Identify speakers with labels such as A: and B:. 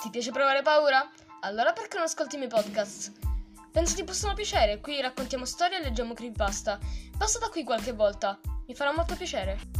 A: Ti piace provare paura? Allora perché non ascolti i miei podcast? Penso ti possano piacere, qui raccontiamo storie e leggiamo creepypasta. Passa da qui qualche volta, mi farà molto piacere.